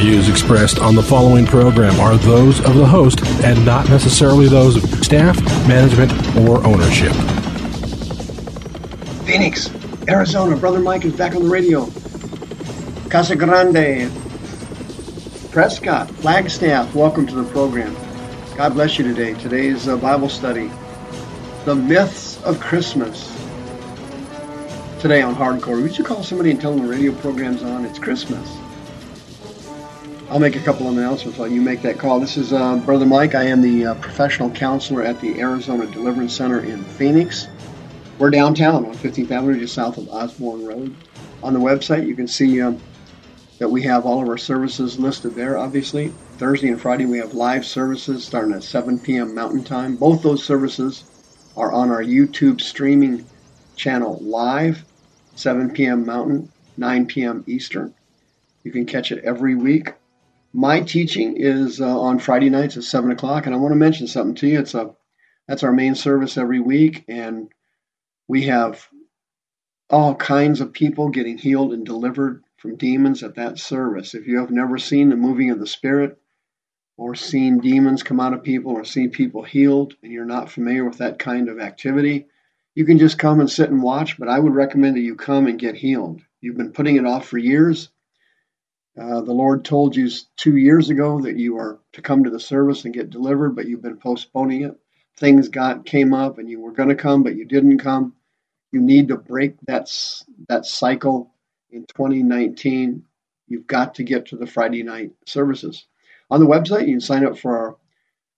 views expressed on the following program are those of the host and not necessarily those of staff, management, or ownership. Phoenix, Arizona. Brother Mike is back on the radio. Casa Grande, Prescott, Flagstaff, welcome to the program. God bless you today. Today's uh, Bible study, The Myths of Christmas. Today on Hardcore, would you call somebody and tell them the radio program's on? It's Christmas. I'll make a couple of announcements while you make that call. This is uh, Brother Mike. I am the uh, professional counselor at the Arizona Deliverance Center in Phoenix. We're downtown on 15th Avenue, just south of Osborn Road. On the website, you can see um, that we have all of our services listed there, obviously. Thursday and Friday, we have live services starting at 7 p.m. Mountain Time. Both those services are on our YouTube streaming channel live, 7 p.m. Mountain, 9 p.m. Eastern. You can catch it every week. My teaching is uh, on Friday nights at 7 o'clock, and I want to mention something to you. It's a that's our main service every week, and we have all kinds of people getting healed and delivered from demons at that service. If you have never seen the moving of the Spirit or seen demons come out of people or seen people healed and you're not familiar with that kind of activity, you can just come and sit and watch. But I would recommend that you come and get healed. You've been putting it off for years. Uh, the Lord told you two years ago that you are to come to the service and get delivered, but you've been postponing it. Things got came up, and you were going to come, but you didn't come. You need to break that that cycle in 2019, you've got to get to the Friday night services. On the website, you can sign up for our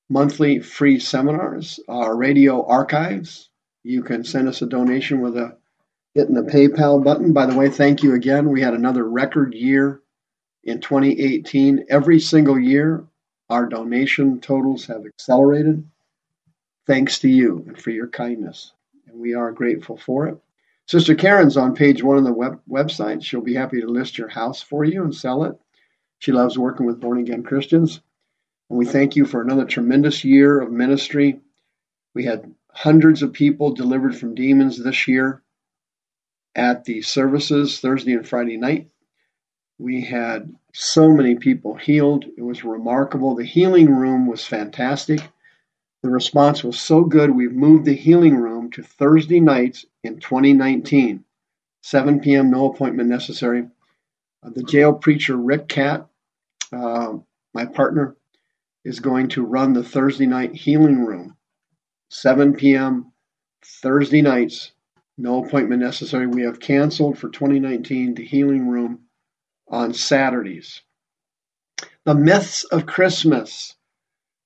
monthly free seminars, our radio archives. You can send us a donation with a hitting the PayPal button. By the way, thank you again. We had another record year in 2018. Every single year, our donation totals have accelerated thanks to you and for your kindness. And we are grateful for it. Sister Karen's on page one of the web- website. She'll be happy to list your house for you and sell it. She loves working with born again Christians. And we thank you for another tremendous year of ministry. We had hundreds of people delivered from demons this year at the services Thursday and Friday night. We had so many people healed. It was remarkable. The healing room was fantastic. The response was so good, we've moved the healing room to Thursday nights in 2019. 7 p.m., no appointment necessary. Uh, the jail preacher, Rick Cat, uh, my partner, is going to run the Thursday night healing room. 7 p.m., Thursday nights, no appointment necessary. We have canceled for 2019 the healing room on Saturdays. The myths of Christmas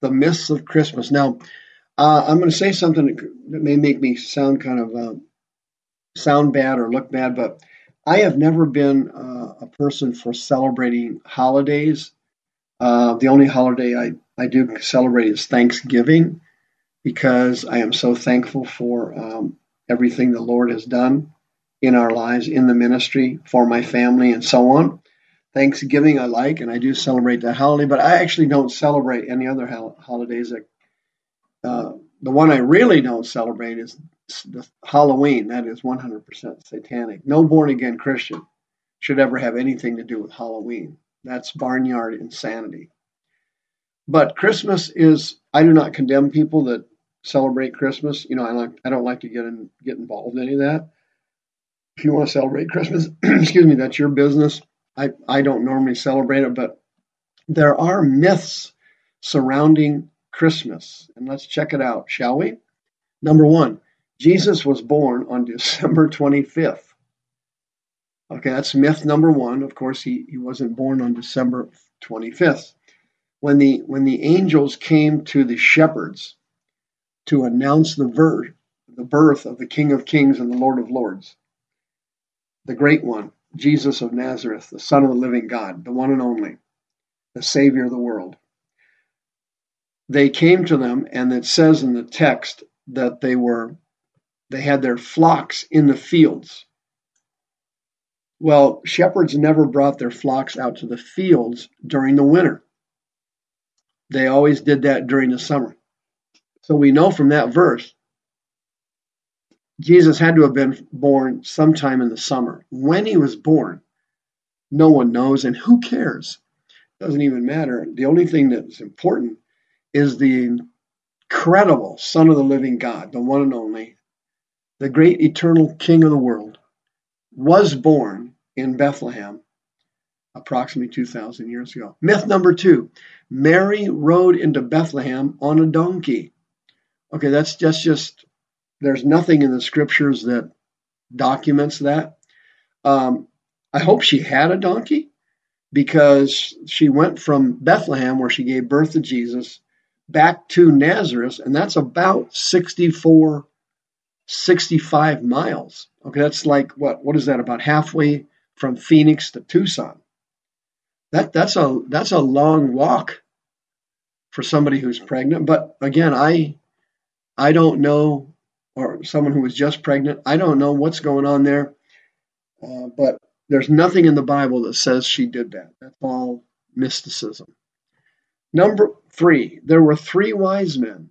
the myths of Christmas. Now, uh, I'm going to say something that may make me sound kind of uh, sound bad or look bad, but I have never been uh, a person for celebrating holidays. Uh, the only holiday I, I do celebrate is Thanksgiving because I am so thankful for um, everything the Lord has done in our lives, in the ministry, for my family, and so on. Thanksgiving I like, and I do celebrate that holiday, but I actually don't celebrate any other holidays. Uh, the one I really don't celebrate is the Halloween. That is 100% satanic. No born again Christian should ever have anything to do with Halloween. That's barnyard insanity. But Christmas is, I do not condemn people that celebrate Christmas. You know, I like, I don't like to get in, get involved in any of that. If you want to celebrate Christmas, excuse me, that's your business. I, I don't normally celebrate it, but there are myths surrounding Christmas. And let's check it out, shall we? Number one, Jesus was born on December 25th. Okay, that's myth number one. Of course, he, he wasn't born on December 25th. When the when the angels came to the shepherds to announce the birth, the birth of the King of Kings and the Lord of Lords, the great one, Jesus of Nazareth, the Son of the living God, the one and only, the Savior of the world. They came to them, and it says in the text that they were they had their flocks in the fields. Well, shepherds never brought their flocks out to the fields during the winter. They always did that during the summer. So we know from that verse Jesus had to have been born sometime in the summer. When he was born, no one knows, and who cares? Doesn't even matter. The only thing that's important is the incredible Son of the living God, the one and only, the great eternal King of the world, was born in Bethlehem approximately 2,000 years ago. Myth number two Mary rode into Bethlehem on a donkey. Okay, that's just, just there's nothing in the scriptures that documents that. Um, I hope she had a donkey because she went from Bethlehem, where she gave birth to Jesus, back to Nazareth, and that's about 64, 65 miles. Okay, that's like what? What is that? About halfway from Phoenix to Tucson. That that's a that's a long walk for somebody who's pregnant. But again, I I don't know, or someone who was just pregnant. I don't know what's going on there. Uh, but there's nothing in the Bible that says she did that. That's all mysticism. Number three, there were three wise men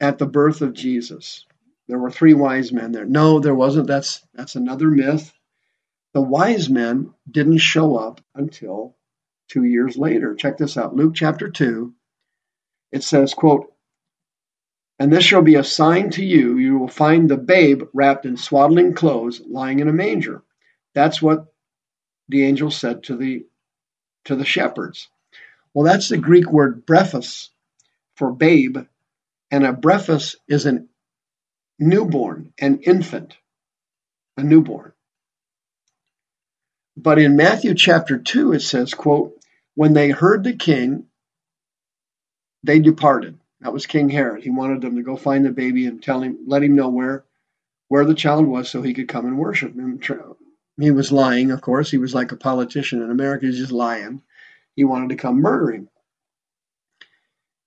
at the birth of Jesus. There were three wise men there. No, there wasn't. That's that's another myth. The wise men didn't show up until two years later. Check this out. Luke chapter 2. It says, quote, And this shall be a sign to you. You will find the babe wrapped in swaddling clothes, lying in a manger. That's what the angel said to the to the shepherds. Well, that's the Greek word brephos for babe, and a brephos is a newborn, an infant, a newborn. But in Matthew chapter 2, it says, quote, when they heard the king, they departed. That was King Herod. He wanted them to go find the baby and tell him, let him know where, where the child was so he could come and worship him. He was lying, of course. He was like a politician in America. He's just lying he wanted to come murder him.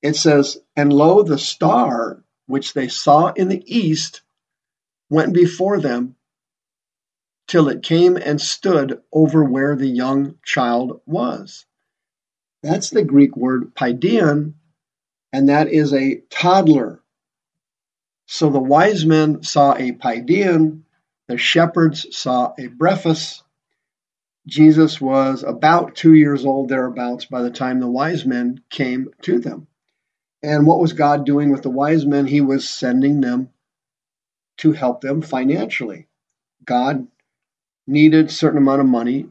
It says, And lo, the star which they saw in the east went before them till it came and stood over where the young child was. That's the Greek word paidion, and that is a toddler. So the wise men saw a paidion, the shepherds saw a brephos, Jesus was about two years old, thereabouts, by the time the wise men came to them. And what was God doing with the wise men? He was sending them to help them financially. God needed a certain amount of money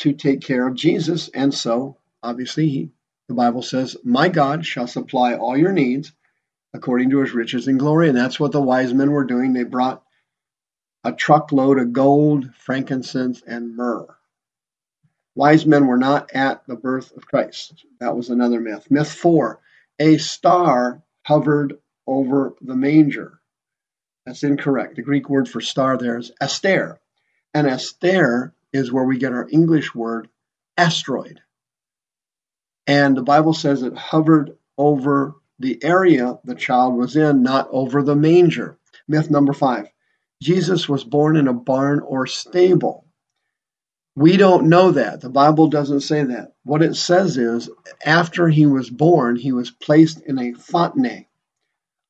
to take care of Jesus, and so obviously he the Bible says, My God shall supply all your needs according to his riches and glory. And that's what the wise men were doing. They brought a truckload of gold, frankincense, and myrrh. Wise men were not at the birth of Christ. That was another myth. Myth four a star hovered over the manger. That's incorrect. The Greek word for star there is aster. And aster is where we get our English word asteroid. And the Bible says it hovered over the area the child was in, not over the manger. Myth number five Jesus was born in a barn or stable. We don't know that. The Bible doesn't say that. What it says is after he was born, he was placed in a fontenay.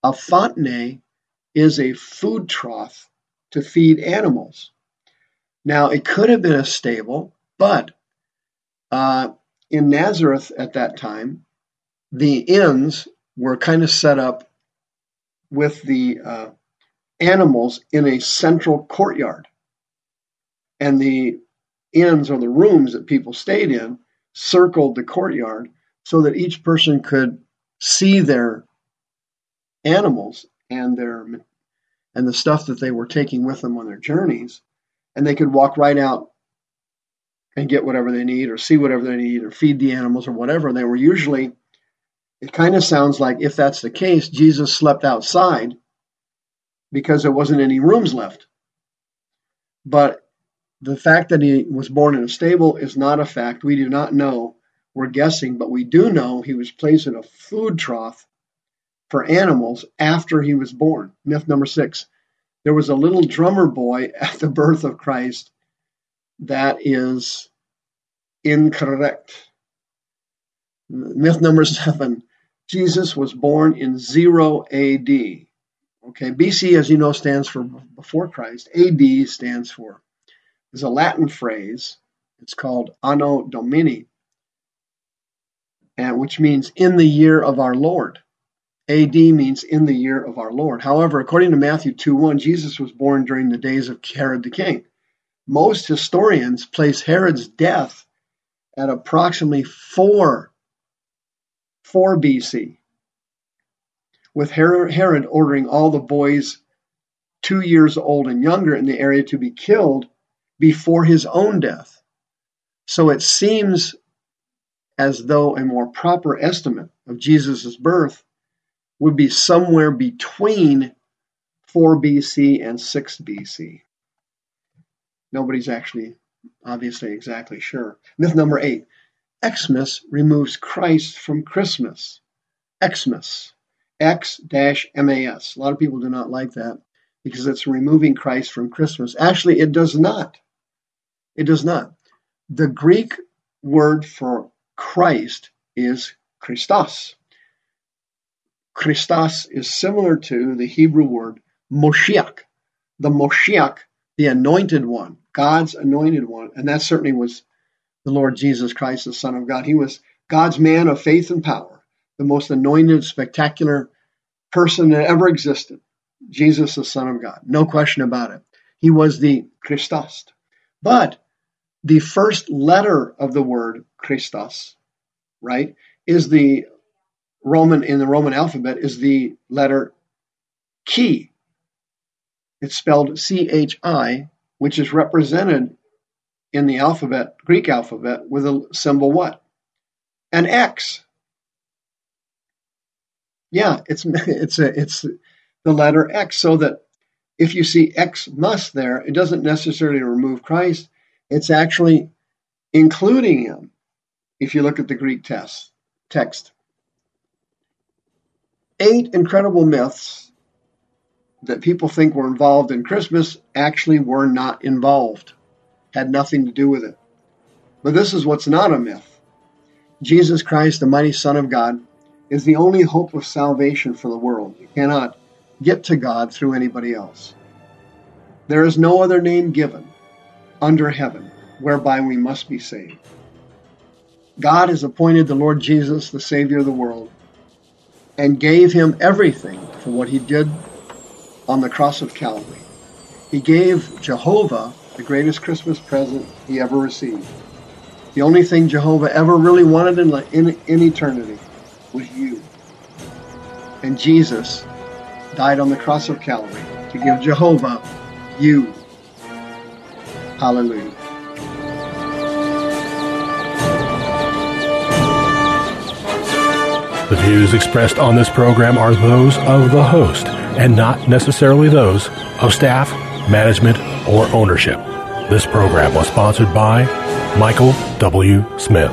A fontenay is a food trough to feed animals. Now, it could have been a stable, but uh, in Nazareth at that time, the inns were kind of set up with the uh, animals in a central courtyard. And the inns or the rooms that people stayed in circled the courtyard so that each person could see their animals and their and the stuff that they were taking with them on their journeys and they could walk right out and get whatever they need or see whatever they need or feed the animals or whatever they were usually it kind of sounds like if that's the case jesus slept outside because there wasn't any rooms left. But the fact that he was born in a stable is not a fact. We do not know. We're guessing, but we do know he was placed in a food trough for animals after he was born. Myth number six there was a little drummer boy at the birth of Christ. That is incorrect. Myth number seven Jesus was born in 0 AD. Okay, BC, as you know, stands for before Christ. AD stands for, is a Latin phrase. It's called Anno Domini, and which means in the year of our Lord. AD means in the year of our Lord. However, according to Matthew 2 1, Jesus was born during the days of Herod the king. Most historians place Herod's death at approximately 4, 4 BC, with Herod ordering all the boys two years old and younger in the area to be killed before his own death. So it seems as though a more proper estimate of Jesus' birth would be somewhere between 4 BC and 6 BC. Nobody's actually obviously exactly sure. Myth number eight Xmas removes Christ from Christmas. Xmas. X MAS. A lot of people do not like that because it's removing Christ from Christmas. Actually, it does not. It does not. The Greek word for Christ is Christos. Christos is similar to the Hebrew word Moshiach. The Moshiach, the anointed one, God's anointed one. And that certainly was the Lord Jesus Christ, the Son of God. He was God's man of faith and power, the most anointed, spectacular person that ever existed. Jesus, the Son of God. No question about it. He was the Christos. But the first letter of the word Christos, right, is the Roman in the Roman alphabet is the letter chi. It's spelled C H I, which is represented in the alphabet, Greek alphabet, with a symbol what? An X. Yeah, it's it's a, it's the letter X, so that if you see Xmas there, it doesn't necessarily remove Christ. It's actually including him. If you look at the Greek test, text eight incredible myths that people think were involved in Christmas actually were not involved, had nothing to do with it. But this is what's not a myth Jesus Christ, the mighty Son of God, is the only hope of salvation for the world. You cannot get to God through anybody else. There is no other name given under heaven whereby we must be saved. God has appointed the Lord Jesus, the Savior of the world, and gave him everything for what he did on the cross of Calvary. He gave Jehovah the greatest Christmas present he ever received. The only thing Jehovah ever really wanted in, in, in eternity was you. And Jesus died on the cross of Calvary to give Jehovah you. Hallelujah. The views expressed on this program are those of the host and not necessarily those of staff, management, or ownership. This program was sponsored by Michael W. Smith.